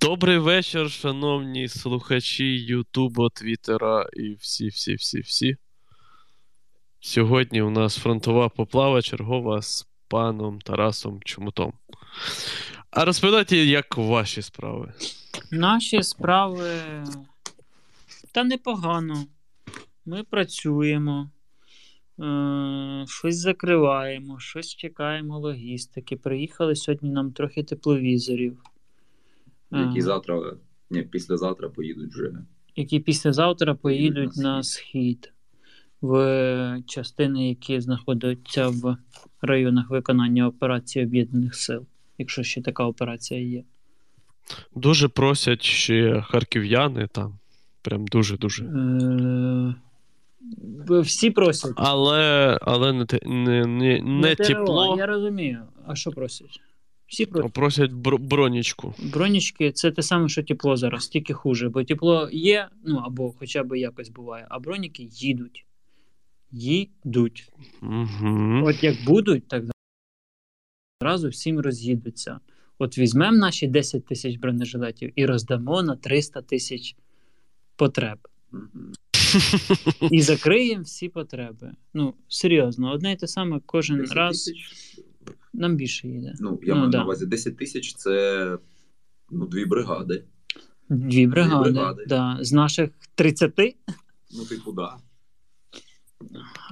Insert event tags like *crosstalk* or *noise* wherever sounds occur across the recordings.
Добрий вечір, шановні слухачі Ютубу, Твіттера і всі-всі-всі-всі. Сьогодні у нас фронтова поплава чергова з паном Тарасом Чумутом. А розповідайте, як ваші справи? Наші справи та непогано. Ми працюємо, е- щось закриваємо, щось чекаємо логістики. Приїхали сьогодні нам трохи тепловізорів. Які завтра, ні, післязавтра поїдуть вже. які післязавтра поїдуть на на схід в частини, які знаходяться в районах виконання операції Об'єднаних Сил, якщо ще така операція є. Дуже просять ще харків'яни там. Прям дуже-дуже. Е, всі просять. Але, але не, не, не, не тепло, Я розумію. А що просять? Всі просять. просять бронічку. Бронічки це те саме, що тепло зараз, тільки хуже. Бо тепло є, ну або хоча б якось буває, а броніки їдуть. Їдуть. Угу. От як будуть, так зразу всім роз'їдуться. От візьмемо наші 10 тисяч бронежилетів і роздамо на 300 тисяч потреб. І закриємо всі потреби. Ну, серйозно, одне й те саме кожен 10 раз тисяч, нам більше йде. ну, я Ну, маю да. на увазі 10 тисяч це ну, дві бригади. Дві бригади. бригади. Да. З наших 30, Ну, типу, да.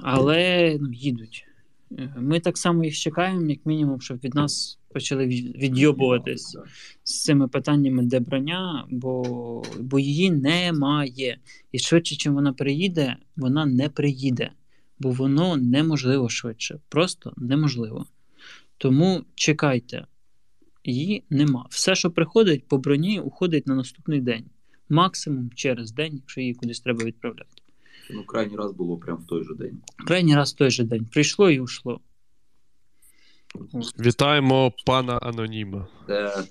але ну, їдуть. Ми так само їх чекаємо, як мінімум, щоб від нас почали відйобуватись. З цими питаннями, де броня, бо, бо її немає. І швидше, чим вона приїде, вона не приїде, бо воно неможливо швидше. Просто неможливо. Тому чекайте, її нема. Все, що приходить по броні, уходить на наступний день. Максимум через день, якщо її кудись треба відправляти. Ну, крайній раз було прям в той же день. Крайній раз в той же день. Прийшло і ушло. Вітаємо пана Аноніма. Це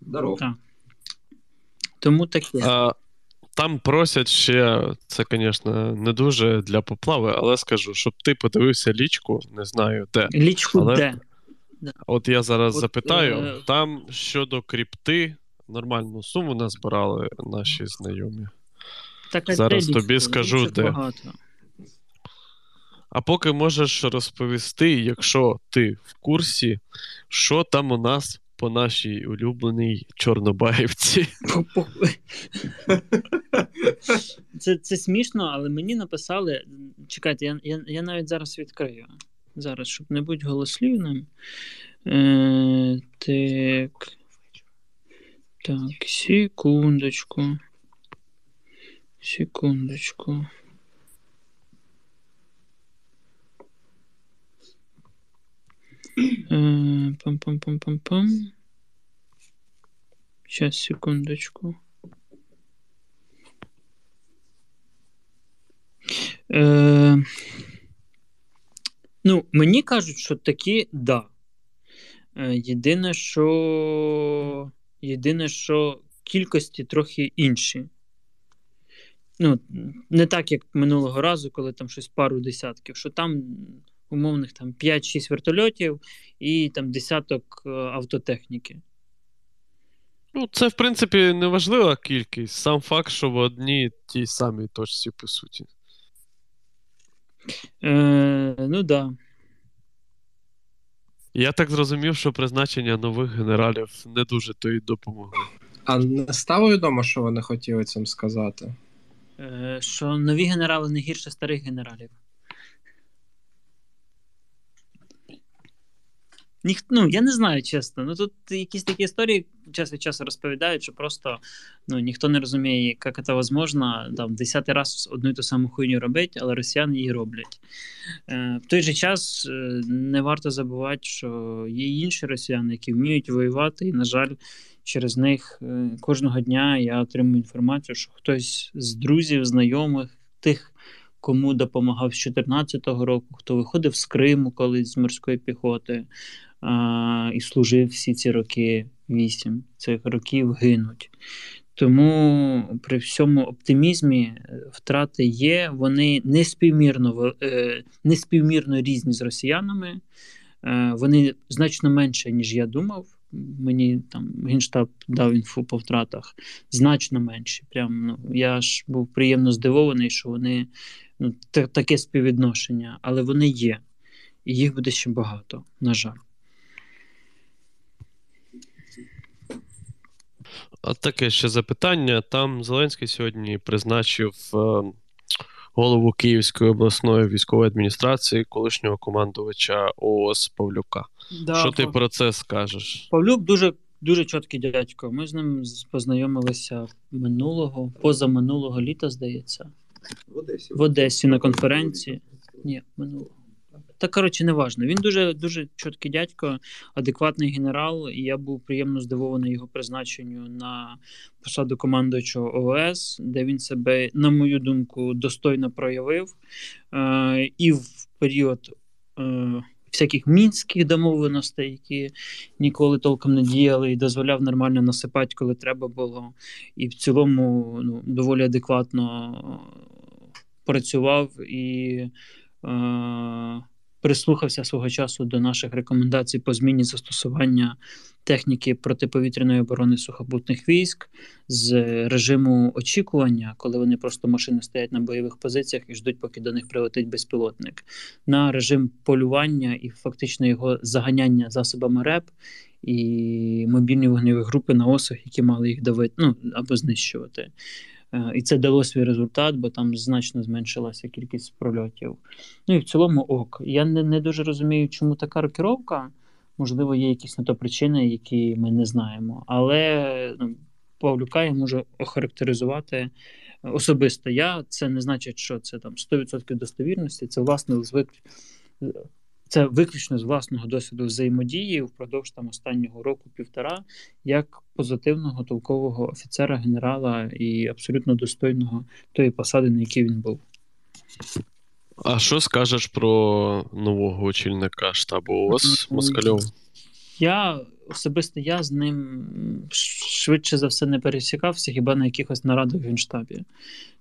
здоров. Так. Тому таке. А, там просять ще, це, звісно, не дуже для поплави, але скажу, щоб ти подивився лічку, не знаю де. Лічку але- де? От я зараз От, запитаю, е, там щодо крипти нормальну суму назбирали наші знайомі. Так, зараз тобі лічку? скажу, де. багато. А поки можеш розповісти, якщо ти в курсі, що там у нас по нашій улюбленій Чорнобаївці. Це, це смішно, але мені написали. Чекайте, я, я, я навіть зараз відкрию. Зараз, щоб не бути голослівним. Е, так. Так, секундочку. Секундочку. Е, Пам-пам-пам-пам-пам. Сейчас, секундочку. Е, ну, мені кажуть, що такі да. Е, єдине, що. Єдине, що кількості трохи інші. Ну, не так, як минулого разу, коли там щось пару десятків, що там умовних там 5-6 вертольотів і там десяток е, автотехніки. Ну, це, в принципі, не важлива кількість. Сам факт, що в одній тій самій точці, по суті. Е, ну так. Да. Я так зрозумів, що призначення нових генералів не дуже то й допомогло. А не стало відомо, що вони хотіли цим сказати? Е, що нові генерали не гірше старих генералів. Ніх, ну, я не знаю, чесно. Ну тут якісь такі історії час від часу розповідають, що просто ну, ніхто не розуміє, як це можливо там, десятий раз одну і ту саму хуйню робити, але росіяни її роблять. Е, в той же час е, не варто забувати, що є інші росіяни, які вміють воювати, і, на жаль, через них е, кожного дня я отримую інформацію, що хтось з друзів, знайомих, тих, кому допомагав з 2014 року, хто виходив з Криму колись з морської піхоти а, і служив всі ці роки, вісім цих років гинуть. Тому при всьому оптимізмі е, втрати є, вони неспівмірно, е, неспівмірно різні з росіянами. Е, Вони значно менше, ніж я думав. мені там генштаб дав інфу по втратах, значно менші. Прям, ну, я ж був приємно здивований, що вони ну, таке співвідношення, але вони є. І їх буде ще багато, на жаль. Таке ще запитання. Там Зеленський сьогодні призначив е, голову Київської обласної військової адміністрації, колишнього командувача ООС Павлюка. Що ти про це скажеш? Павлюк дуже, дуже чіткий дядько. Ми з ним познайомилися минулого, позаминулого літа, здається, В Одесі. в Одесі на конференції. Ні, минулого. Та коротше, не важно. Він дуже дуже чіткий дядько, адекватний генерал. І я був приємно здивований його призначенню на посаду командуючого ООС, де він себе, на мою думку, достойно проявив. Е, і в період е, всяких мінських домовленостей, які ніколи толком не діяли, і дозволяв нормально насипати, коли треба було. І в цілому ну, доволі адекватно працював і е, прислухався свого часу до наших рекомендацій по зміні застосування техніки протиповітряної оборони сухопутних військ з режиму очікування, коли вони просто машини стоять на бойових позиціях і ждуть, поки до них прилетить безпілотник, на режим полювання і фактично його заганяння засобами РЕП і мобільні вогневі групи на осах, які мали їх давити ну, або знищувати. Е, І це дало свій результат, бо там значно зменшилася кількість прольотів. Ну і в цілому ок. Я не, не дуже розумію, чому така рокіровка. Можливо, є якісь на то причини, які ми не знаємо. Але ну, Павлюка я можу охарактеризувати особисто. Я це не значить, що це там 100% достовірності. Це власне звик. Це виключно з власного досвіду взаємодії впродовж там останнього року-півтора, як позитивного толкового офіцера, генерала і абсолютно достойного тої посади, на якій він був. А що скажеш про нового очільника штабу ООС Москальов? Я особисто я з ним швидше за все не пересікався, хіба на якихось нарадах в генштабі.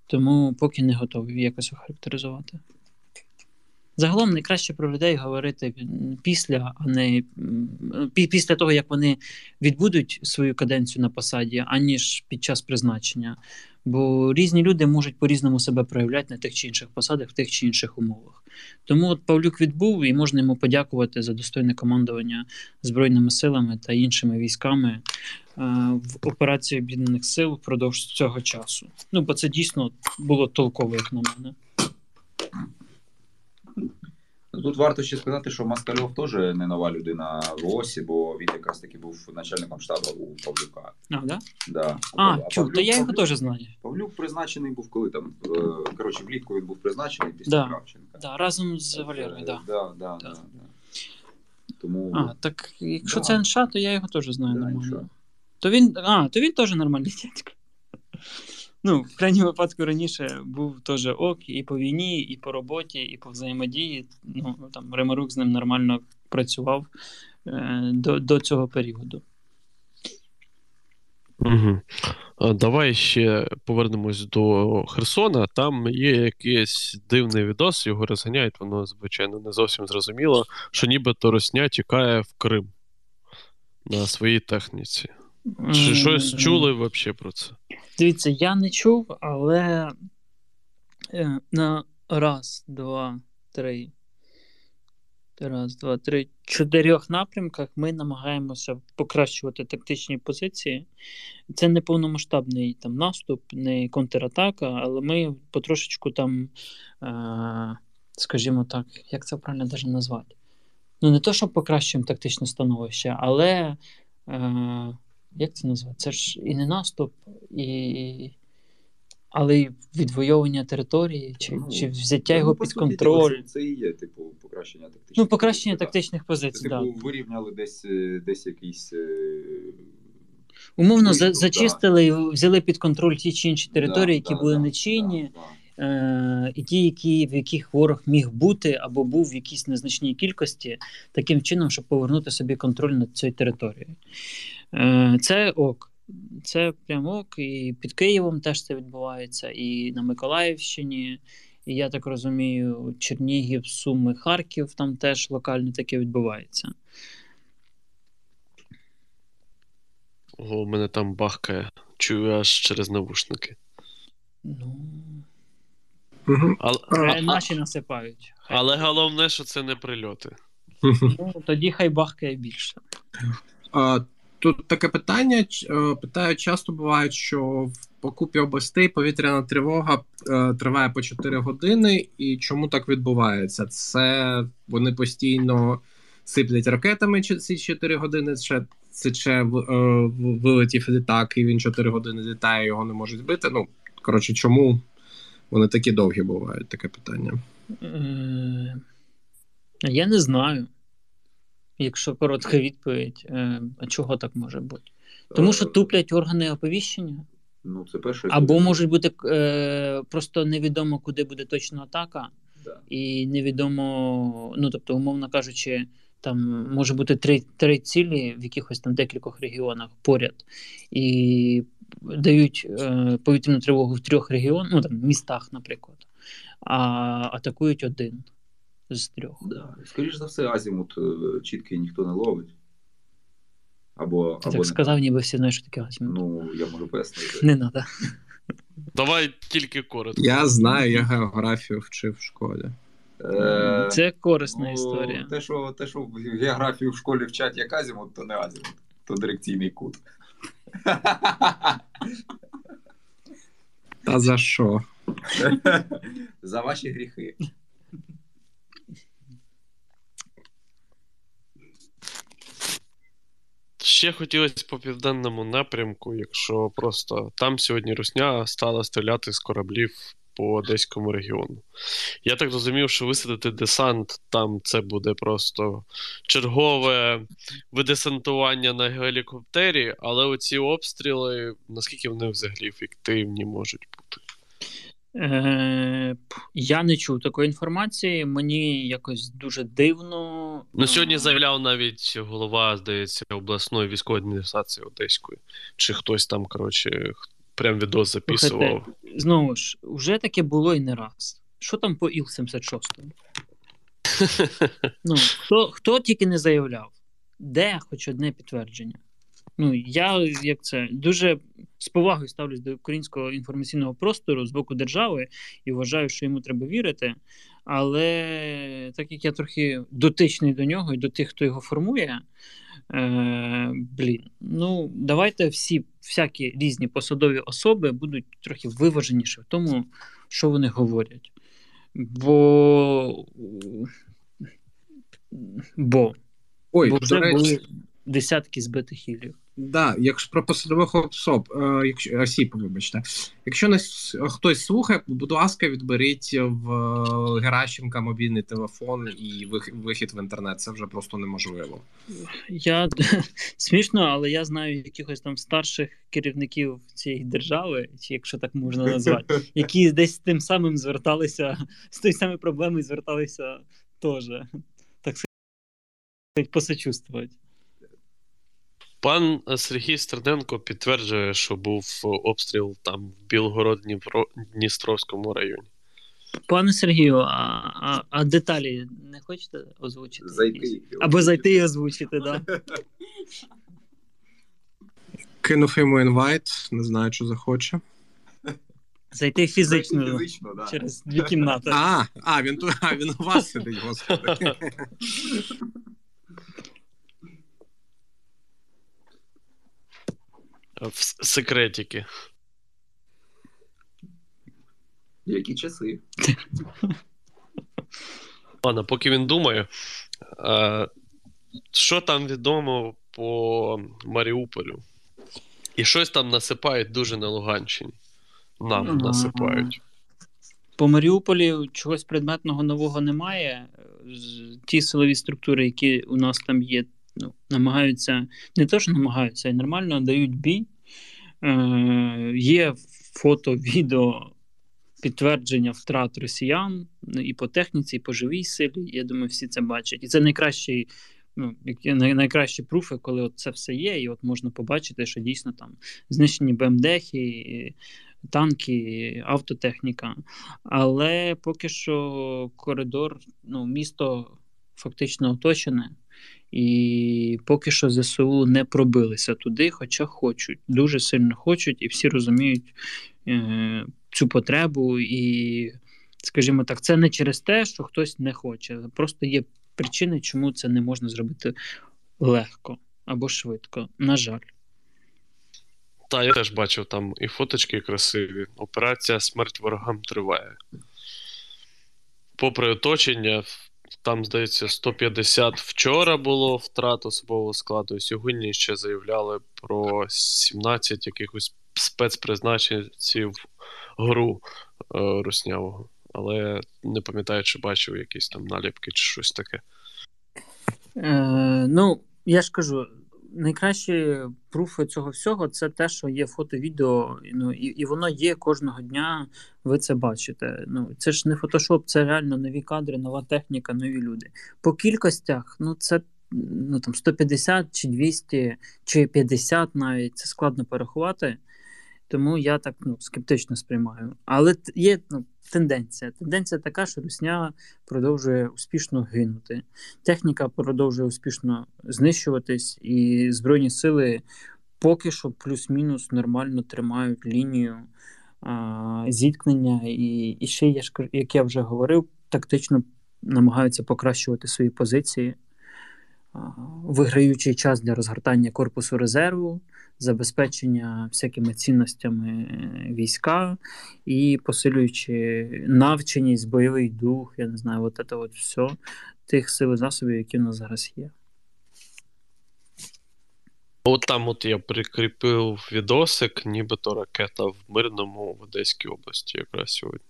Тому поки не готовий якось охарактеризувати. Загалом найкраще про людей говорити після, а не після того, як вони відбудуть свою каденцію на посаді, аніж під час призначення. Бо різні люди можуть по-різному себе проявляти на тих чи інших посадах, в тих чи інших умовах. Тому от Павлюк відбув і можна йому подякувати за достойне командування Збройними силами та іншими військами е, в операції Об'єднаних Сил впродовж цього часу. Ну, бо це дійсно було толково, як на мене. Тут варто ще сказати, що Москальов теж не нова людина в ООСі, бо він якраз таки був начальником штабу у Павлюка. А, да? Да. а Пав- чув, то я його теж знаю. Павлюк призначений був коли там. е, Коротше, влітку він був призначений після Да. Кравченка. Да, разом з Валерою, Е, да. Да, да, Да. Тому А, так якщо Да. це НШ, то я його теж знаю Да, нормально. То він. А, то він теж нормальний дядько. Ну, в крайньому випадку раніше був теж ок і по війні, і по роботі, і по взаємодії. Ну, там Ремарук з ним нормально працював е, до, до цього періоду. Угу. Давай ще повернемось до Херсона. Там є якийсь дивний відос, його розганяють, воно, звичайно, не зовсім зрозуміло, що нібито Росня тікає в Крим на своїй техніці. Чи щось чули взагалі про це? Дивіться, я не чув, але е, на раз, два, три. Раз, два, три, чотирьох напрямках ми намагаємося покращувати тактичні позиції. Це не повномасштабний там наступ, не контратака, але ми потрошечку там, е, скажімо так, як це правильно даже назвати? Ну, не то, що покращуємо тактичне становище, але. Е, як це назвати? Це ж і не наступ, і... але й відвоювання території, чи, Ну, чи взяття Ну, його під суті, контроль. Це, це і є, типу, покращення тактичних. Ну, покращення позицій, тактичних Це, позицій, так. типу, вирівняли десь, е, десь якийсь. е, Умовно за, да. зачистили, і взяли під контроль ті чи інші території, да, які да, були да, нечинні, да, да. е- і ті, які, в яких ворог міг бути або був в якійсь незначній кількості, таким чином, щоб повернути собі контроль над цією територією. Е- це ок. Це прям ок, і під Києвом теж це відбувається, і на Миколаївщині, і я так розумію, Чернігів, Суми, Харків, там теж локально таке відбувається. Ого, у мене там бахкає. Чую аж через навушники. Ну, Угу. Але, хай а- наші насипають. Хай- але головне, що це не прильоти. Ну, тоді хай бахкає більше. А, Тут таке питання. е, Питають, часто буває, що в покупі областей повітряна тривога е, триває по 4 години. І чому так відбувається? Це вони постійно сиплять ракетами ці 4 години. Це, це ще е, вилетів літак, і він 4 години літає, його не можуть збити. Ну, коротше, чому вони такі довгі бувають? Таке питання. Я не знаю. Якщо коротка відповідь, Е, а чого так може бути? Тому що Е, туплять органи оповіщення, Ну, це перше. або можуть бути е, просто невідомо, куди буде точно атака, Да. і невідомо, ну тобто, умовно кажучи, там може бути три, три цілі в якихось там декількох регіонах поряд, і дають е, повітряну тривогу в трьох регіонах, ну там містах, наприклад, а атакують один з трьох. Да. Скоріше за все, азімут е, чіткий ніхто не ловить. Або, Ти або так не- сказав, ніби всі знають, що таке азімут. Ну, я можу пояснити. *laughs* Не треба. Давай тільки коротко. Я знаю, я географію вчив в школі. Е, Це корисна ну, історія. Те що, те, що в географію в школі вчать як азімут, то не азімут, то дирекційний кут. Та за що? *laughs* За ваші гріхи. Ще хотілося по південному напрямку, якщо просто там сьогодні Русня стала стріляти з кораблів по Одеському регіону. Я так зрозумів, що висадити десант там це буде просто чергове видесантування на гелікоптері, але оці обстріли, наскільки вони взагалі ефективні можуть бути. Е, я не чув такої інформації. Мені якось дуже дивно. Ну, сьогодні Е, заявляв навіть голова, здається, обласної військової адміністрації Одеської. Чи хтось там, коротше, прям відос записував. Знову ж, вже таке було і не раз. Що там по Іл-76? *laughs* Ну, хто, хто тільки не заявляв, де хоч одне підтвердження. Ну, я як це дуже з повагою ставлюсь до українського інформаційного простору з боку держави і вважаю, що йому треба вірити. Але так як я трохи дотичний до нього і до тих, хто його формує, е, блін, ну давайте всі всякі різні посадові особи будуть трохи виваженіші в тому, що вони говорять. Бо. Бо, Ой, бо вже речі, були десятки збитих хілів. Да, якщо про посадових особ, е, якщо осіб, вибачте, якщо нас хтось слухає, будь ласка, відберіть в е, Геращенка мобільний телефон і вих- вихід в інтернет. Це вже просто неможливо. Я *laughs* смішно, але я знаю якихось там старших керівників цієї держави, чи якщо так можна назвати, *laughs* які десь тим самим зверталися, *laughs* з тої самої проблеми зверталися теж. Так сказати, посочувствувати. Пан Сергій Стерненко підтверджує, що був обстріл там в Білгород-Дністровському районі. Пане Сергію, а, а, а деталі не хочете озвучити? Зайти. Або зайти і озвучити, так. Да? Кинув йому інвайт, не знаю, чи захоче. Зайти фізично Фізично, да. через дві кімнати. А, а він а він у вас сидить, господи. *laughs* В секретики. Які часи? Ладно, поки він думає, е, що там відомо по Маріуполю? І щось там насипають дуже на Луганщині. Нам Ага. насипають. По Маріуполі чогось предметного нового немає. Ті силові структури, які у нас там є, ну, намагаються, не то, що намагаються, а й нормально дають бій. Е, є фото, відео, підтвердження втрат росіян ну, і по техніці, і по живій силі. Я думаю, всі це бачать. І це найкращий. Ну, найкращі пруфи, коли от це все є, і от можна побачити, що дійсно там знищені БМДхи, танки, автотехніка. Але поки що коридор, ну, місто фактично оточене, І поки що ЗСУ не пробилися туди, хоча хочуть, дуже сильно хочуть, і всі розуміють е, цю потребу. І, скажімо так, це не через те, що хтось не хоче. Просто є причини, чому це не можна зробити легко або швидко. На жаль. Та, я теж бачив там і фоточки красиві. Операція Смерть ворогам триває. Попри оточення, там, здається, 150 вчора було втрат особового складу. Сьогодні ще заявляли про 17 якихось спецпризначенців гру е, руснявого. Але не пам'ятаю, чи бачив якісь там наліпки чи щось таке. Е, Ну, я ж кажу, найкращі пруфи цього всього це те, що є фото, відео, ну і і воно є кожного дня. Ви це бачите. Ну це ж не фотошоп, це реально нові кадри, нова техніка, нові люди. По кількостях, ну це ну там 150 чи 200 чи 50 навіть це складно порахувати. Тому я так ну, скептично сприймаю. Але є ну, тенденція. Тенденція така, що Русня продовжує успішно гинути. Техніка продовжує успішно знищуватись, і Збройні сили поки що плюс-мінус нормально тримають лінію а, зіткнення. І і ще, як я вже говорив, тактично намагаються покращувати свої позиції, а, виграючи час для розгортання корпусу резерву забезпечення всякими цінностями е, війська і посилюючи навченість, бойовий дух, я не знаю, от це от все тих сил і засобів, які в нас зараз є. От там от я прикріпив відосик, нібито ракета в Мирному в Одеській області якраз сьогодні.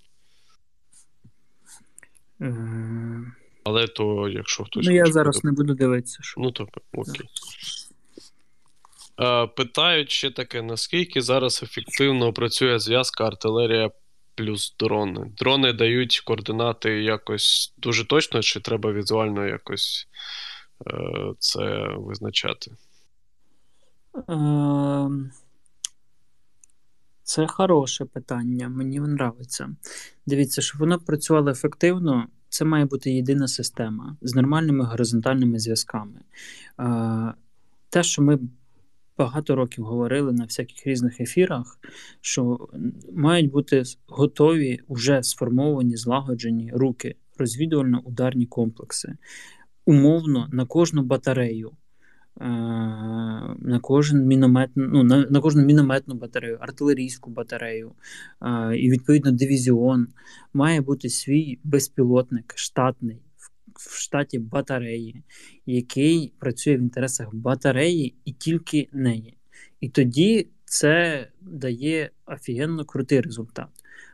Але то, якщо хтось. Ну, я зараз буде... не буду дивитися. що... Ну, то окей. Е, питають ще таке: наскільки зараз ефективно працює зв'язка артилерія плюс дрони? Дрони дають координати якось дуже точно, чи треба візуально якось е, це визначати? Ем, це хороше питання, мені подобається. Дивіться, щоб воно працювало ефективно, це має бути єдина система з нормальними горизонтальними зв'язками. Е, те, що ми багато років говорили на всяких різних ефірах, що мають бути готові вже сформовані, злагоджені руки, розвідувально-ударні комплекси, умовно на кожну батарею. Е, на кожен міномет, ну, на, на кожну мінометну батарею, артилерійську батарею е, і відповідно дивізіон має бути свій безпілотник штатний, в штаті батареї, який працює в інтересах батареї і тільки неї. І тоді це дає офігенно крутий результат.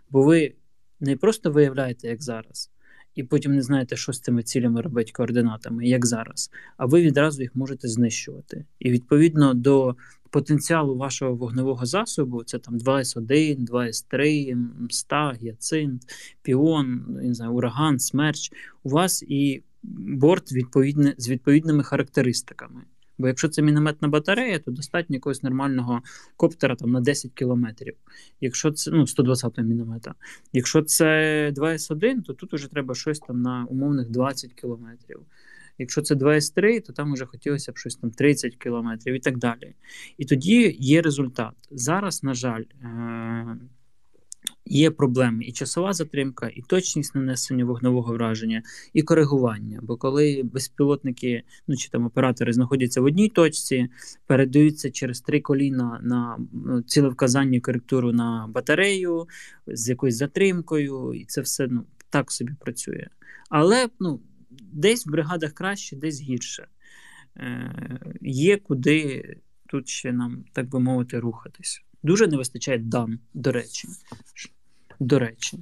Бо ви не просто виявляєте, як зараз, і потім не знаєте, що з цими цілями робити координатами, як зараз, а ви відразу їх можете знищувати. І відповідно до потенціалу вашого вогневого засобу це там 2С1, 2С3, МСТА, Гіацинт, Піон, не знаю, ураган, смерч. У вас і борт відповідне, з відповідними характеристиками. Бо якщо це мінометна батарея, то достатньо якогось нормального коптера там на 10 кілометрів. Якщо це ну, 120-го міномета. Якщо це 2С1, то тут вже треба щось там на умовних 20 кілометрів. Якщо це 2С3, то там вже хотілося б щось там 30 кілометрів і так далі. І тоді є результат. Зараз, на жаль, е, є проблеми і часова затримка, і точність нанесення вогневого враження, і коригування. Бо коли безпілотники, ну чи там оператори знаходяться в одній точці, передаються через три коліна на ну, ціле вказання коректуру на батарею з якоюсь затримкою, і це все ну, так собі працює. Але ну, десь в бригадах краще, десь гірше. Е, Є куди тут ще нам, так би мовити, рухатись. Дуже не вистачає дан, до речі. До речі,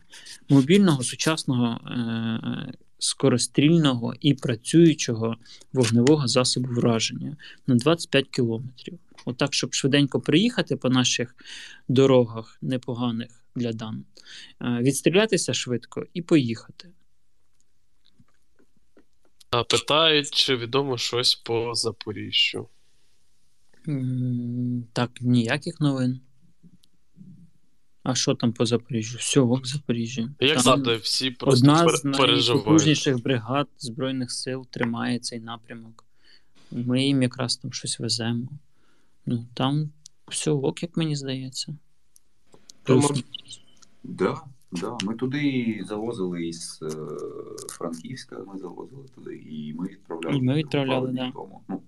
мобільного, сучасного, е- скорострільного і працюючого вогневого засобу враження на 25 кілометрів. Отак, щоб швиденько приїхати по наших дорогах непоганих для дан, е- відстрілятися швидко і поїхати. А питають, чи відомо щось по Запоріжжю? Так, ніяких новин. А що там по Запоріжжю? Все, в Запоріжжі. Як завжди, всі просто Одна з найпотужніших бригад Збройних сил тримає цей напрямок. Ми їм якраз там щось веземо. Ну, там все ок, як мені здається. Тому- Плюс- Да, да. Ми туди завозили із е, Франківська, ми завозили туди, і ми відправляли. І ми відправляли, пару днів да. тому. Ну,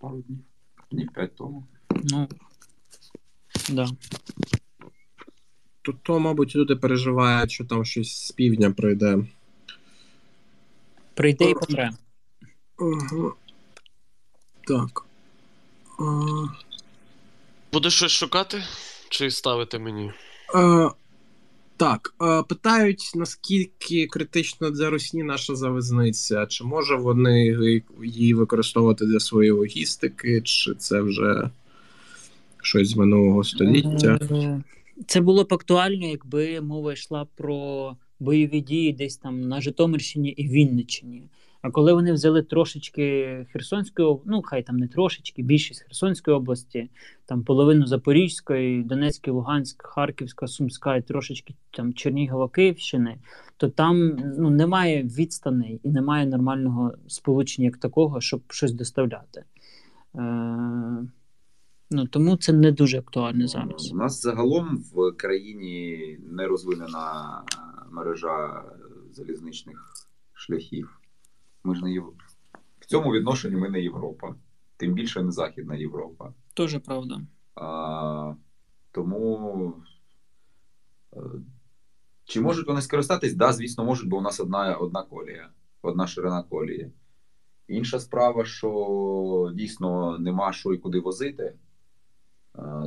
пару днів. Днів п'ять тому. Ну, да. Тут, то, мабуть, люди переживають, що там щось з півдня прийде. Прийде і помре. Ага. Так. А, Будеш щось шукати? Чи ставити мені? Е, так, е, питають, наскільки критично для Русні наша залізниця? Чи може вони її використовувати для своєї логістики, чи це вже щось з минулого століття? Це було б актуально, якби мова йшла про бойові дії десь там на Житомирщині і Вінниччині. А коли вони взяли трошечки Херсонської, ну хай там не трошечки, більшість Херсонської області, там половину Запорізької, Донецької, Луганськ, Харківська, Сумська і трошечки там Чернігова, Київщини, то там ну, немає відстаней і немає нормального сполучення як такого, щоб щось доставляти. Е, ну, тому це не дуже актуально зараз. У нас загалом в країні не розвинена е, мережа залізничних шляхів. Ми ж не Єв... В цьому відношенні ми не Європа, тим більше не Західна Європа. Тоже правда. А, тому е, чи можуть вони скористатись? Да, звісно, можуть, бо у нас одна, одна колія, одна ширина колії. Інша справа, що дійсно нема що і куди возити е,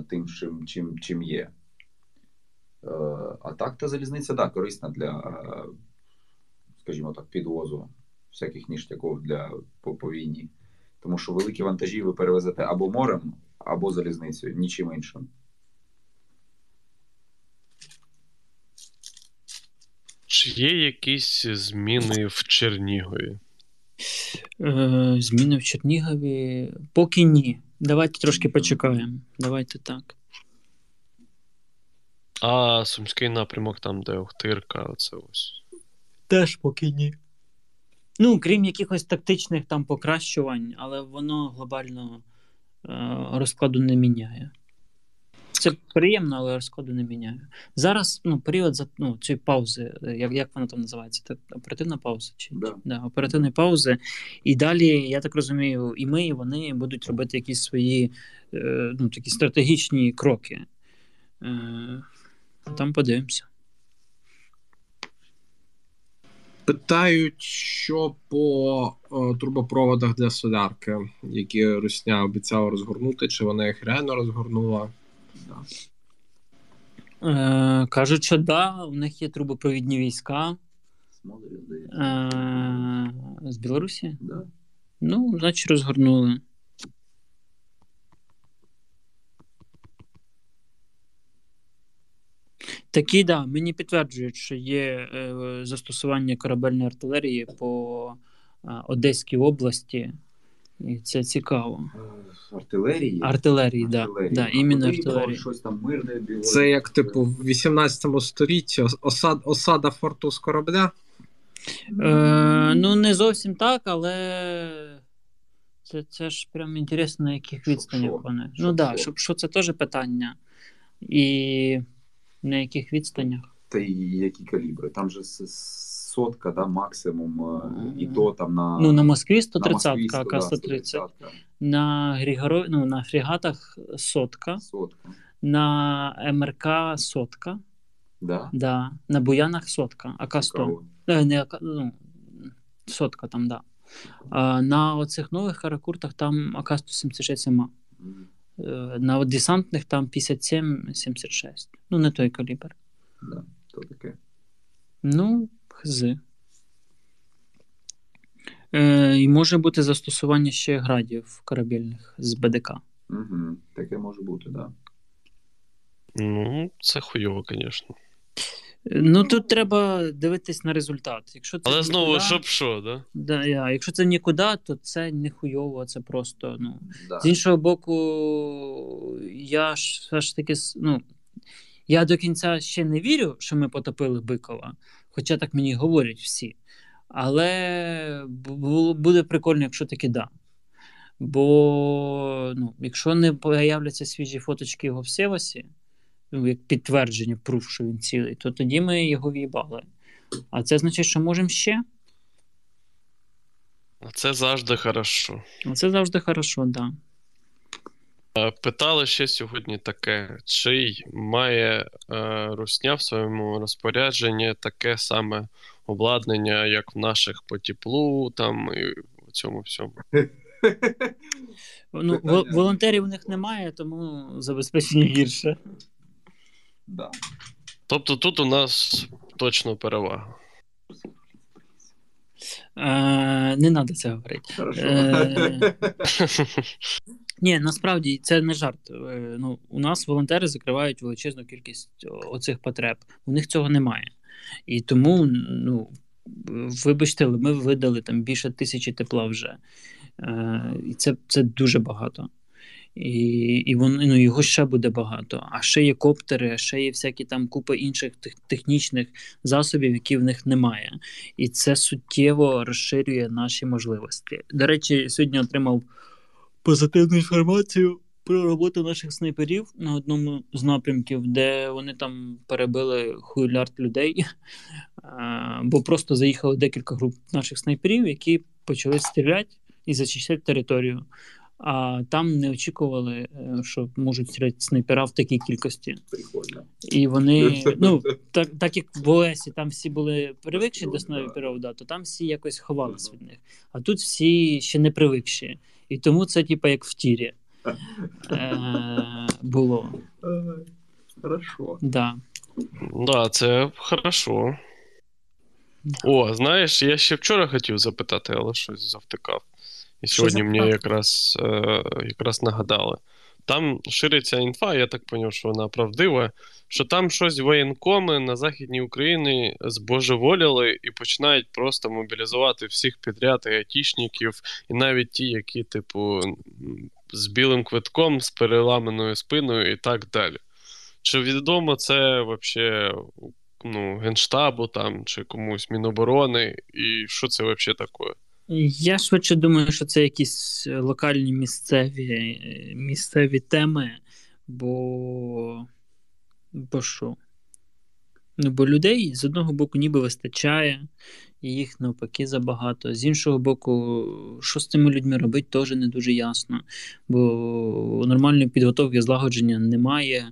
тим, чим, чим, чим є. Е, А так та залізниця, да, корисна для, е, скажімо так, підвозу всяких ніштяків для по, по війні. Тому що великі вантажі ви перевезете або морем, або залізницею, нічим іншим. Чи є якісь зміни в Чернігові? Е, зміни в Чернігові. Поки ні. Давайте трошки почекаємо. Давайте так. А Сумський напрямок, там, де Охтирка, оце ось. Теж поки ні. Ну, крім якихось тактичних там покращувань, але воно глобально е, розкладу не міняє. Це приємно, але розкладу не міняє. Зараз ну, період за, ну, цієї паузи, е, як, як вона там називається? Це оперативна пауза? Чи, Да. Да, оперативної паузи. І далі, я так розумію, і ми, і вони будуть робити якісь свої е, ну, такі стратегічні кроки. Е, там подивимося. Питають, що по е, трубопроводах для солярки, які Русня обіцяла розгорнути, чи вона їх реально розгорнула? Е, кажуть, що да, у них є трубопровідні війська е, з Білорусі. Да. Ну, значить, розгорнули. Такі, да, мені підтверджують, що є е, застосування корабельної артилерії по е, Одеській області. І це цікаво. Е, Артилерії. Артилерії, да. Артилерії. Да, іменно артилерії. Щось там мирне біло. Це як, типу, в 18 столітті осад, осада форту з корабля. Е, ну, не зовсім так, але це, це ж прям інтересно, на яких Щоб відстанях що? вони. Щоб ну так, що? що це теж питання. І на яких відстанях. Та й які калібри? Там же сотка, да, максимум, е, і то там на. Ну, на Москві на 130, Москві ка сто, да, АК-130. На Григоро... ну, на фрегатах сотка, Сотка. на МРК сотка, Да. да. на Буянах сотка, АК-100. Цікаво. Е, не АК, ну, сотка там, да. А на оцих нових каракуртах там АК-176 ма. Мгм. Е, На десантних там 57-76. Ну, не той калібр. Да, то таке. Ну, хз. Е, і може бути застосування ще градів корабельних з БДК. Угу. Таке може бути, да. Ну, це хуйово, звісно. Ну, тут треба дивитись на результат. Якщо це Але знову, щоб що, да? да, я, якщо це нікуди, то це не хуйово, це просто, ну. да. З іншого боку, я ж все ж таки ну, я до кінця ще не вірю, що ми потопили Бикова, хоча так мені говорять всі. Але буде прикольно, якщо таки да. Бо ну, якщо не появляться свіжі фоточки його в Севасі, ну, як підтвердження пруф, що він цілий, то тоді ми його в'їбали. А це значить, що можемо ще. Це завжди хорошо. Це завжди хорошо, так. Да. Питали ще сьогодні таке: чи має е, Русня в своєму розпорядженні таке саме обладнання, як в наших по теплу, там і в цьому всьому? Ну, Волонтерів у них немає, тому забезпечення гірше. Да. Тобто тут у нас точно перевага. Е, Не треба це говорити. Е, *laughs* Ні, насправді це не жарт. Е, ну, У нас волонтери закривають величезну кількість оцих потреб. У них цього немає. І тому, ну, вибачте, ми видали там більше тисячі тепла вже. Е, І це це дуже багато. І і вони, ну, його ще буде багато. А ще є коптери, а ще є всякі там купи інших технічних засобів, які в них немає. І це суттєво розширює наші можливості. До речі, сьогодні отримав позитивну інформацію про роботу наших снайперів на одному з напрямків, де вони там перебили хуйлярд людей, *laughs* бо просто заїхало декілька груп наших снайперів, які почали стріляти і зачищати територію. А там не очікували, е, що можуть стріляти снайпера в такій кількості. Прикольно. І вони, ну, *laughs* так так як в ОСі там всі були привикші до снайперів, да, то там всі якось ховались від них. А тут всі ще не привикші. І тому це, типа, як в тірі *laughs* е, було. Хорошо. Да. Да, це хорошо. О, знаєш, я ще вчора хотів запитати, але щось завтикав. І сьогодні мені якраз е, якраз нагадали. Там шириться інфа, я так зрозумів, що вона правдива, що там щось воєнкоми на Західній Україні збожеволіли і починають просто мобілізувати всіх підряд і айтішників, і навіть ті, які, типу, з білим квитком, з переламаною спиною і так далі. Чи відомо це взагалі ну, Генштабу там, чи комусь Міноборони, і що це взагалі таке? Я швидше думаю, що це якісь локальні місцеві місцеві теми, бо бо що? Ну, бо людей з одного боку ніби вистачає, і їх навпаки забагато. З іншого боку, що з цими людьми робити, теж не дуже ясно. Бо нормальної підготовки злагодження немає,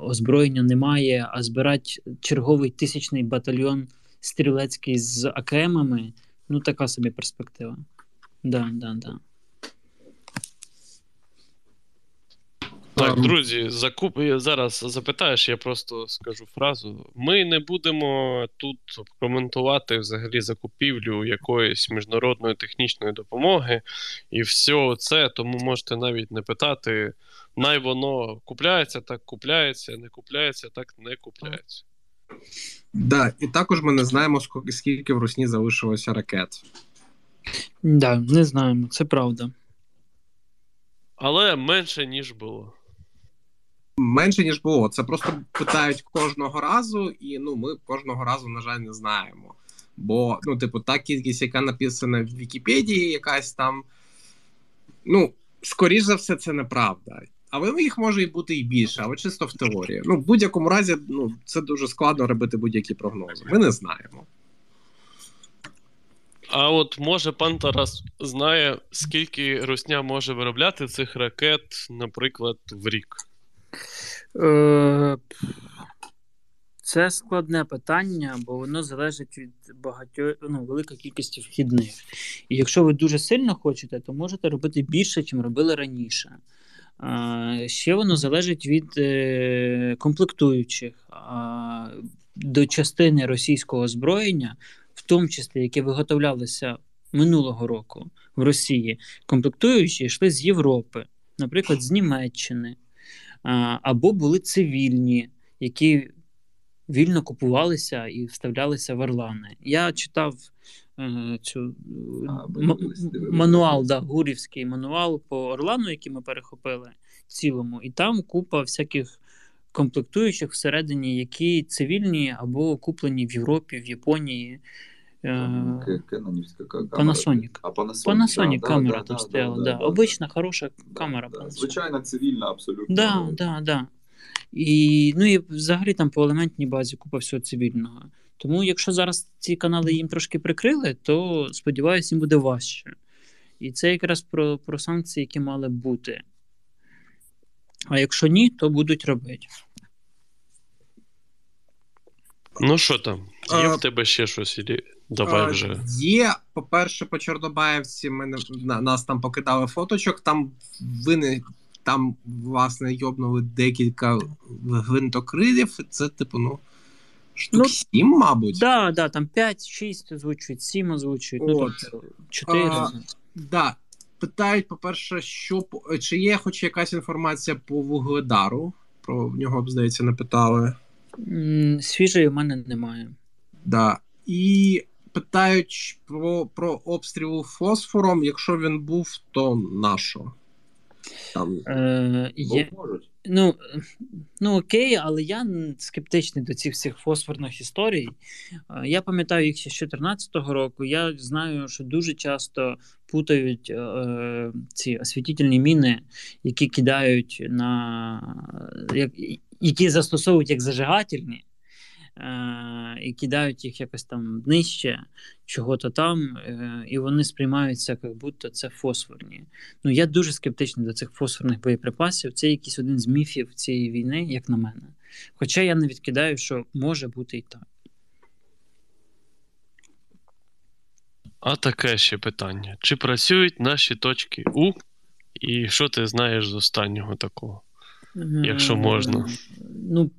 озброєння немає, а збирати черговий тисячний батальйон стрілецький з АКМами ну така собі перспектива. Да, да, да. Так, друзі, закуп... зараз запитаєш, я просто скажу фразу. Ми не будемо тут коментувати взагалі закупівлю якоїсь міжнародної технічної допомоги і все це, тому можете навіть не питати. Най воно купляється, так купляється, не купляється, так не купляється. Да, і також ми не знаємо, скільки в Русні залишилося ракет. Да, не знаємо, це правда. Але менше, ніж було. Менше, ніж було. Це просто питають кожного разу, і ну, ми кожного разу, на жаль, не знаємо. Бо, ну, типу, та кількість, яка написана в Вікіпедії, якась там. Ну, скоріш за все, це неправда. Але їх може і бути і більше, але чисто в теорії. Ну, в будь-якому разі, ну, це дуже складно робити будь-які прогнози. Ми не знаємо. А от може пан Тарас знає, скільки Русня може виробляти цих ракет, наприклад, в рік? Е, це складне питання, бо воно залежить від багатьох ну, великої кількості вхідних. І якщо ви дуже сильно хочете, то можете робити більше, ніж робили раніше. Ще воно залежить від е, комплектуючих до частини російського озброєння, в тому числі яке виготовлялося минулого року в Росії, комплектуючі йшли з Європи, наприклад, з Німеччини, або були цивільні, які вільно купувалися і вставлялися в Орлани. Я читав Е, цю а, мануал, да, гурівський мануал по Орлану, який ми перехопили цілому, і там купа всяких комплектуючих всередині, які цивільні або куплені в Європі, в Японії. К- Кенонівська камера. Panasonic. А Panasonic, Panasonic да, камера да, там да, стояла, да, да. да, Обична, хороша камера. Panasonic. Звичайно, цивільна, абсолютно. Да, да, да. І, ну і взагалі там по елементній базі купа всього цивільного. Тому, якщо зараз ці канали їм трошки прикрили, то сподіваюся, їм буде важче. І це якраз про, про санкції, які мали бути. А якщо ні, то будуть робити. Ну що там? Є А, в тебе ще щось? Ілі... Давай А, вже. Є, по-перше, по Чорнобаївці на, нас там покидали фоточок, там вини, там, власне, йобнули декілька гвинтокрилів. Це, типу, ну, штук Ну, сім, мабуть. Да, да, там 5-6 озвучують, 7 озвучують, ну От. тобто 4. А, Да. Питають, по-перше, що чи є хоч якась інформація по вугледару? Про нього, здається, не питали. Свіжої в мене немає. Да. І питають про, про обстріл фосфором. Якщо він був, то на що? Там Е, Бо є. Ну, ну окей, але я скептичний до цих всіх фосфорних історій. Е, Я пам'ятаю їх ще з 2014 року. Я знаю, що дуже часто путають е, ці освітительні міни, які кидають на як, які застосовують як зажигательні. Е, І кидають їх якось там нижче, чого-то там, е, і вони сприймаються, як будто це фосфорні. Ну, я дуже скептичний до цих фосфорних боєприпасів. Це якийсь один з міфів цієї війни, як на мене. Хоча я не відкидаю, що може бути і так. А таке ще питання. Чи працюють наші точки У? І що ти знаєш з останнього такого? Якщо можна. Е, Ну,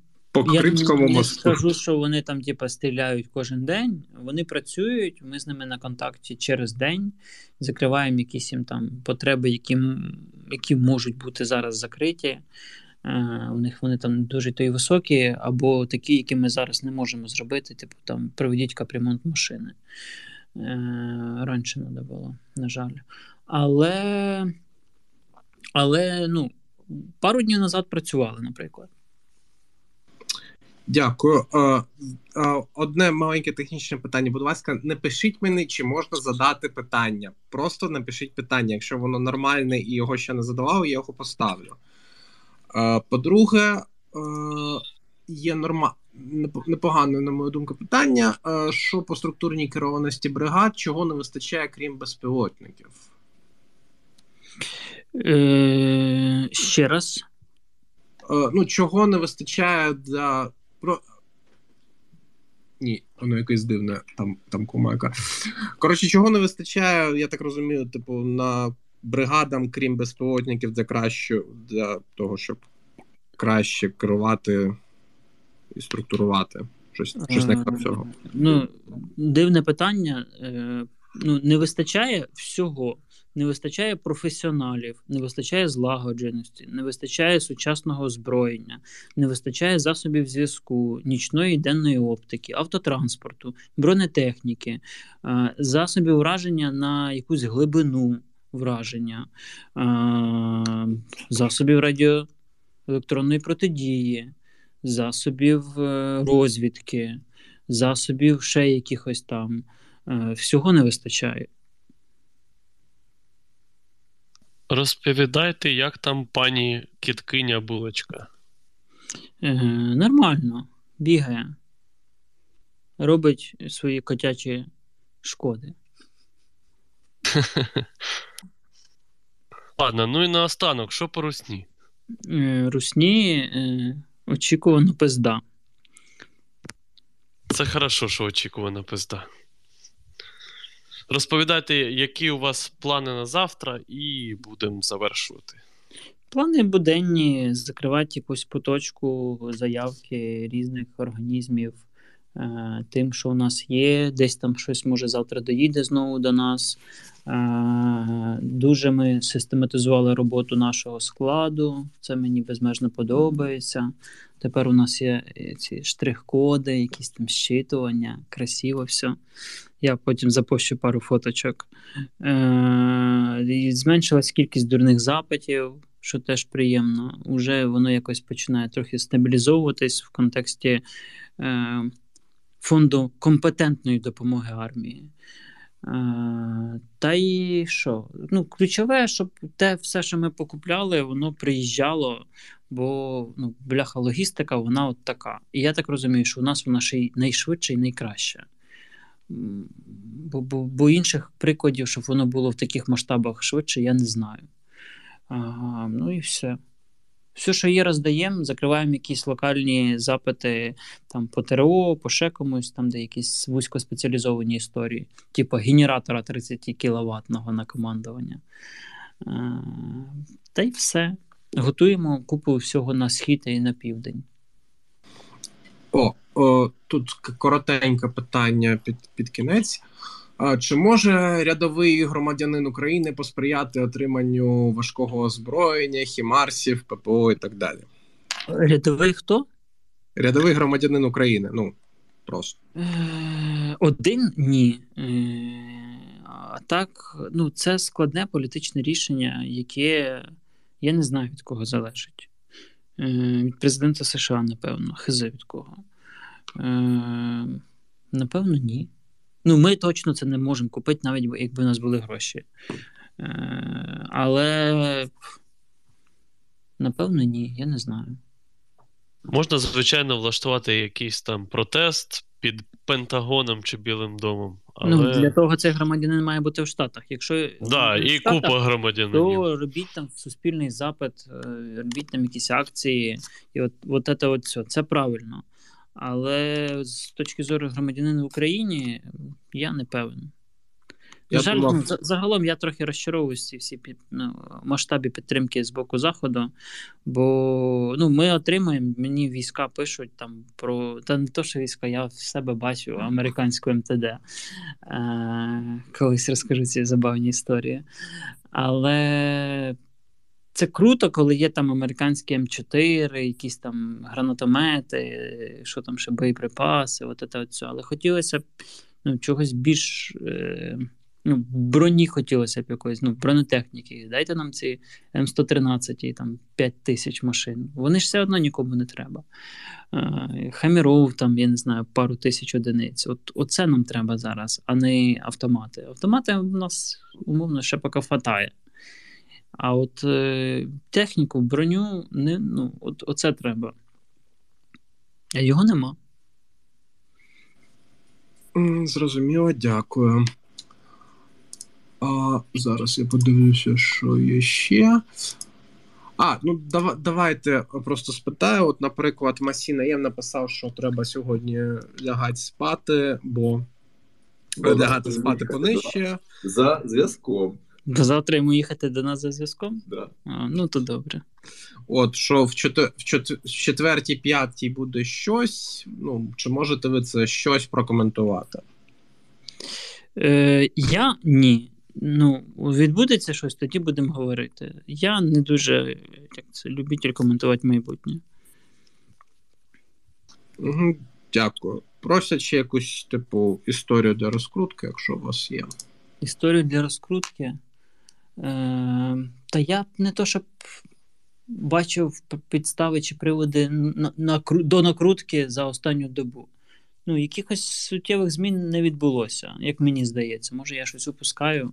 по я Кримському не мосту. скажу, що вони там, типа, стріляють кожен день. Вони працюють, ми з ними на контакті через день, закриваємо якісь їм там потреби, які, які можуть бути зараз закриті. Е, у них вони там дуже то й високі, або такі, які ми зараз не можемо зробити, типу там проведіть капремонт машини. Е, раніше треба було, на жаль. Але, але ну, пару днів назад працювали, наприклад. Дякую. Е, е, Одне маленьке технічне питання. Будь ласка, не пишіть мені, чи можна задати питання. Просто напишіть питання. Якщо воно нормальне і його ще не задавали, я його поставлю. Е, По-друге, є норма... непогане, на мою думку, питання. Що по структурній керованості бригад, чого не вистачає, крім безпілотників? Е, ще раз. Ну, чого не вистачає для. Про... Ні, воно якесь дивне, там, там кумака. Коротше, чого не вистачає, я так розумію, типу, на бригадам, крім безпілотників, для краще, для того, щоб краще керувати і структурувати. Щось, щось на Е, цього. Ну, дивне питання. Е, ну, не вистачає всього. Не вистачає професіоналів, не вистачає злагодженості, не вистачає сучасного озброєння, не вистачає засобів зв'язку, нічної і денної оптики, автотранспорту, бронетехніки, е, засобів враження на якусь глибину враження, е, засобів радіоелектронної протидії, засобів е, розвідки, засобів ще якихось там. Всього не вистачає. Розповідайте, як там пані кіткиня булочка. Е, Нормально, бігає, робить свої котячі шкоди. *laughs* Ладно, ну і наостанок, що по русні? Е, Русні е, очікувано пизда. Це хорошо, що очікувана пизда. Розповідайте, які у вас плани на завтра, і будемо завершувати. Плани буденні закривати якусь поточку заявки різних організмів е, тим, що у нас є. Десь там щось може завтра доїде знову до нас. Е, дуже ми систематизували роботу нашого складу. Це мені безмежно подобається. Тепер у нас є е, ці штрих-коди, якісь там щитування, красиво все. Я потім запущу пару фоточок. Е, зменшилась кількість дурних запитів, що теж приємно. Уже воно якось починає трохи стабілізовуватись в контексті е, фонду компетентної допомоги армії. Е, та й що? Ну, Ключове, щоб те все, що ми покупляли, воно приїжджало, бо ну, бляха логістика, вона от така. І я так розумію, що у нас вона ще й найшвидше і найкраще. Бо, бо, бо інших прикладів, щоб воно було в таких масштабах швидше, я не знаю. Ага, Ну і все. Все, що є, роздаємо, закриваємо якісь локальні запити там по ТРО, по ще комусь, там, де якісь вузькоспеціалізовані історії, типу генератора 30 кВт на командування. Та й все. Готуємо купу всього на схід і на південь. О, о тут коротеньке питання під, під кінець. Чи може рядовий громадянин України посприяти отриманню важкого озброєння, хімарсів, ППО і так далі? Рядовий хто? Рядовий громадянин України. Ну просто е, один ні. Е, а так, ну це складне політичне рішення, яке я не знаю від кого залежить. Е, від президента США, напевно, хизе від кого. Напевно, ні. Ну, ми точно це не можемо купити, навіть якби у нас були гроші. Е, Але напевно, ні, я не знаю. Можна, звичайно, влаштувати якийсь там протест під Пентагоном чи Білим домом. Але... Ну, Для того цей громадянин має бути в Штатах. Якщо да, і Штатах, купа громадянинів. то робіть там суспільний запит, е, робіть там якісь акції, і от от це, от все. це правильно. Але з точки зору громадянина в Україні я не певен. Я Жаль, думав... ну, загалом я трохи розчаровуюся всі під ну, масштабі підтримки з боку Заходу, бо ну, ми отримаємо, мені війська пишуть там про. Та не то, що війська, я в себе бачу американську МТД. Е, Колись розкажу ці забавні історії. Але це круто, коли є там американські М4, якісь там гранатомети, що там ще боєприпаси, от це, от це. але хотілося б ну, чогось більш. Е, ну, Броні хотілося б якоїсь, ну, бронетехніки. Дайте нам ці М113, там 5 тисяч машин. Вони ж все одно нікому не треба. Е, Хаміров, там, я не знаю, пару тисяч одиниць. От, Оце нам треба зараз, а не автомати. Автомати в нас умовно ще поки хватає. А от е, техніку, броню, не, ну, от, оце треба. А його нема. Зрозуміло, дякую. А, Зараз я подивлюся, що є ще. А, ну дав, давайте просто спитаю. От, наприклад, Масіна Єм написав, що треба сьогодні лягати спати, бо лягати спати понижче. За зв'язком. Бо завтра йому їхати до нас за зв'язком? Да. А, Ну, то добре. От, що в четвер... в, четвер... в четвертій, п'ятій буде щось. Ну, Чи можете ви це щось прокоментувати? Е, Я ні. Ну, відбудеться щось, тоді будемо говорити. Я не дуже як це, любитель коментувати майбутнє. Угу, Дякую. Просять ще якусь типу історію для розкрутки, якщо у вас є. Історію для розкрутки. Е, Та я не то, щоб бачив підстави чи приводи на, на, до накрутки за останню добу. Ну, якихось суттєвих змін не відбулося, як мені здається. Може, я щось упускаю.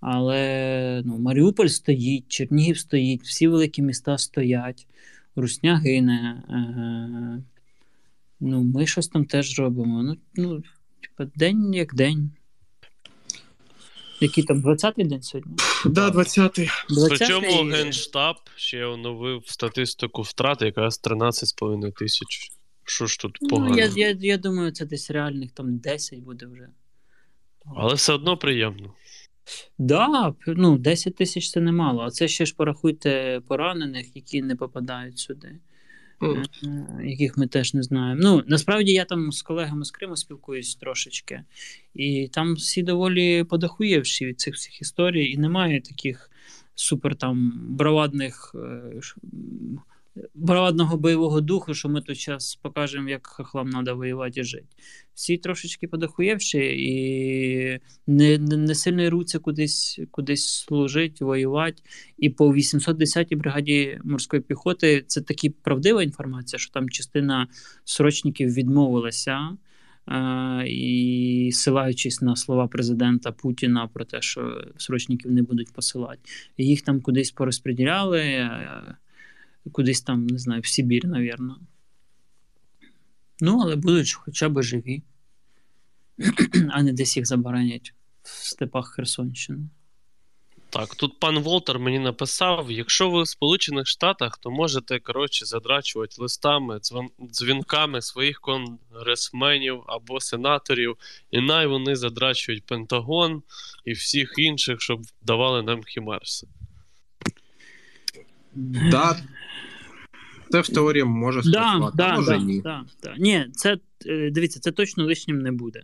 Але ну, Маріуполь стоїть, Чернігів стоїть, всі великі міста стоять, Русня гине. Е, ну, Ми щось там теж робимо. Ну, ну, типа, День як день. Який там 20-й день сьогодні? Да, 20-й. Причому Генштаб ще оновив статистику втрат, якраз 13,5 тисяч. Що ж тут погано? Ну, я, я, я думаю, це десь реальних там 10 буде вже. Але все одно приємно. Да, ну 10 тисяч це немало, а це ще ж порахуйте поранених, які не попадають сюди. Mm. Яких ми теж не знаємо. Ну, насправді я там з колегами з Криму спілкуюсь трошечки, і там всі доволі подахуєвші від цих всіх історій, і немає таких супер там бравадних е, бравадного бойового духу, що ми тут зараз покажемо, як хахлам треба воювати і жити. Всі трошечки подохуєвші і не не, не сильно руться кудись кудись служити, воювати. І по 810-й бригаді морської піхоти це таки правдива інформація, що там частина срочників відмовилася. е, і силаючись на слова президента Путіна про те, що срочників не будуть посилати. Їх там кудись порозподіляли, е, кудись там, не знаю, в Сибір, навірно. Ну, але будуть хоча б живі, *clears throat* а не десь їх заборонять в степах Херсонщини. Так, тут пан Волтер мені написав: якщо ви в Сполучених Штатах, то можете коротше задрачувати листами, дзвінками своїх конгресменів або сенаторів, і най вони задрачують Пентагон і всіх інших, щоб давали нам хімарси. Да, це в теорії може Да, спрацювати, а да, може да, ні. да, да. Ні, це е, дивіться, це точно лишнім не буде.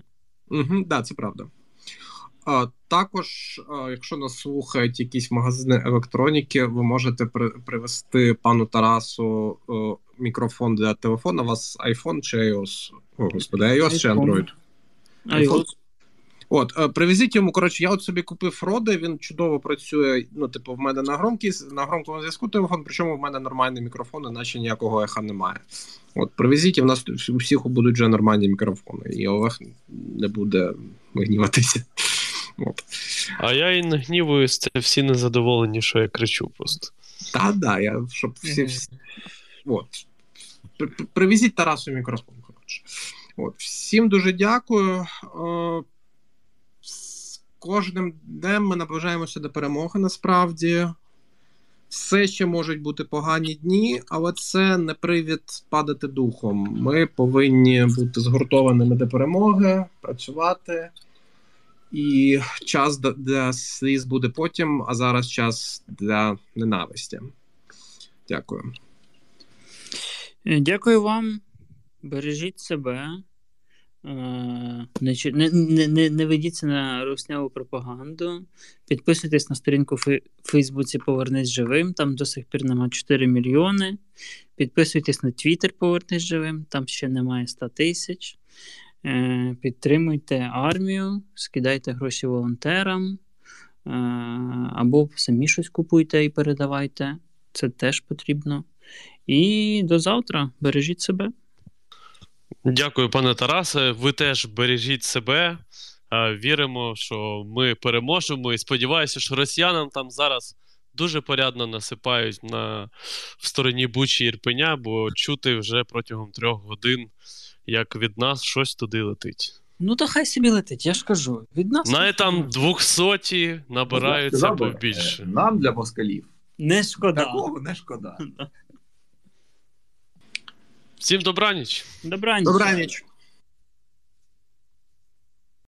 Угу, да, це правда. А, також, а, якщо нас слухають якісь магазини електроніки, ви можете при, привезти пану Тарасу о, мікрофон для телефона. У вас iPhone чи iOS? О, господи, iOS чи. Android? А iPhone. його От, е, привезіть йому. Коротше, я от собі купив Роди, він чудово працює. Ну, типу, в мене на громкість, на громкому зв'язку телефон, причому в мене нормальний мікрофон, іначе ніякого еха немає. От, привезіть, і в нас у всіх будуть вже нормальні мікрофони, і Олег не буде гніватися. *laughs* От. А я і не гнівуюсь, це всі незадоволені, що я кричу просто. Та, да, я, щоб всі. всі... От. При- при- Привезіть Тарасу мікрофон, коротше. От. Всім дуже дякую. Кожним днем ми наближаємося до перемоги насправді. Все ще можуть бути погані дні, але це не привід падати духом. Ми повинні бути згуртованими до перемоги, працювати. І час для сліз буде потім, а зараз час для ненависті. Дякую. Дякую вам. Бережіть себе. Е, Не, не, не, не, ведіться на русняву пропаганду. Підписуйтесь на сторінку в Фейсбуці Повернись живим. Там до сих пір нема 4 мільйони. Підписуйтесь на Твіттер Повернись живим, там ще немає 100 тисяч. Е, Підтримуйте армію, скидайте гроші волонтерам. е, Або самі щось купуйте і передавайте. Це теж потрібно. І до завтра. Бережіть себе. Дякую, пане Тарасе. Ви теж бережіть себе. Е, Віримо, що ми переможемо. І сподіваюся, що росіянам там зараз дуже порядно насипають на в стороні Бучі Ірпеня, бо чути вже протягом трьох годин, як від нас щось туди летить. Ну, то хай собі летить, я ж кажу. Від нас Навіть там двохсоті набираються побільше. е, Нам для москалів. не шкода. Такого не шкода. *laughs* Всім добраніч! Добраніч. Добраніч.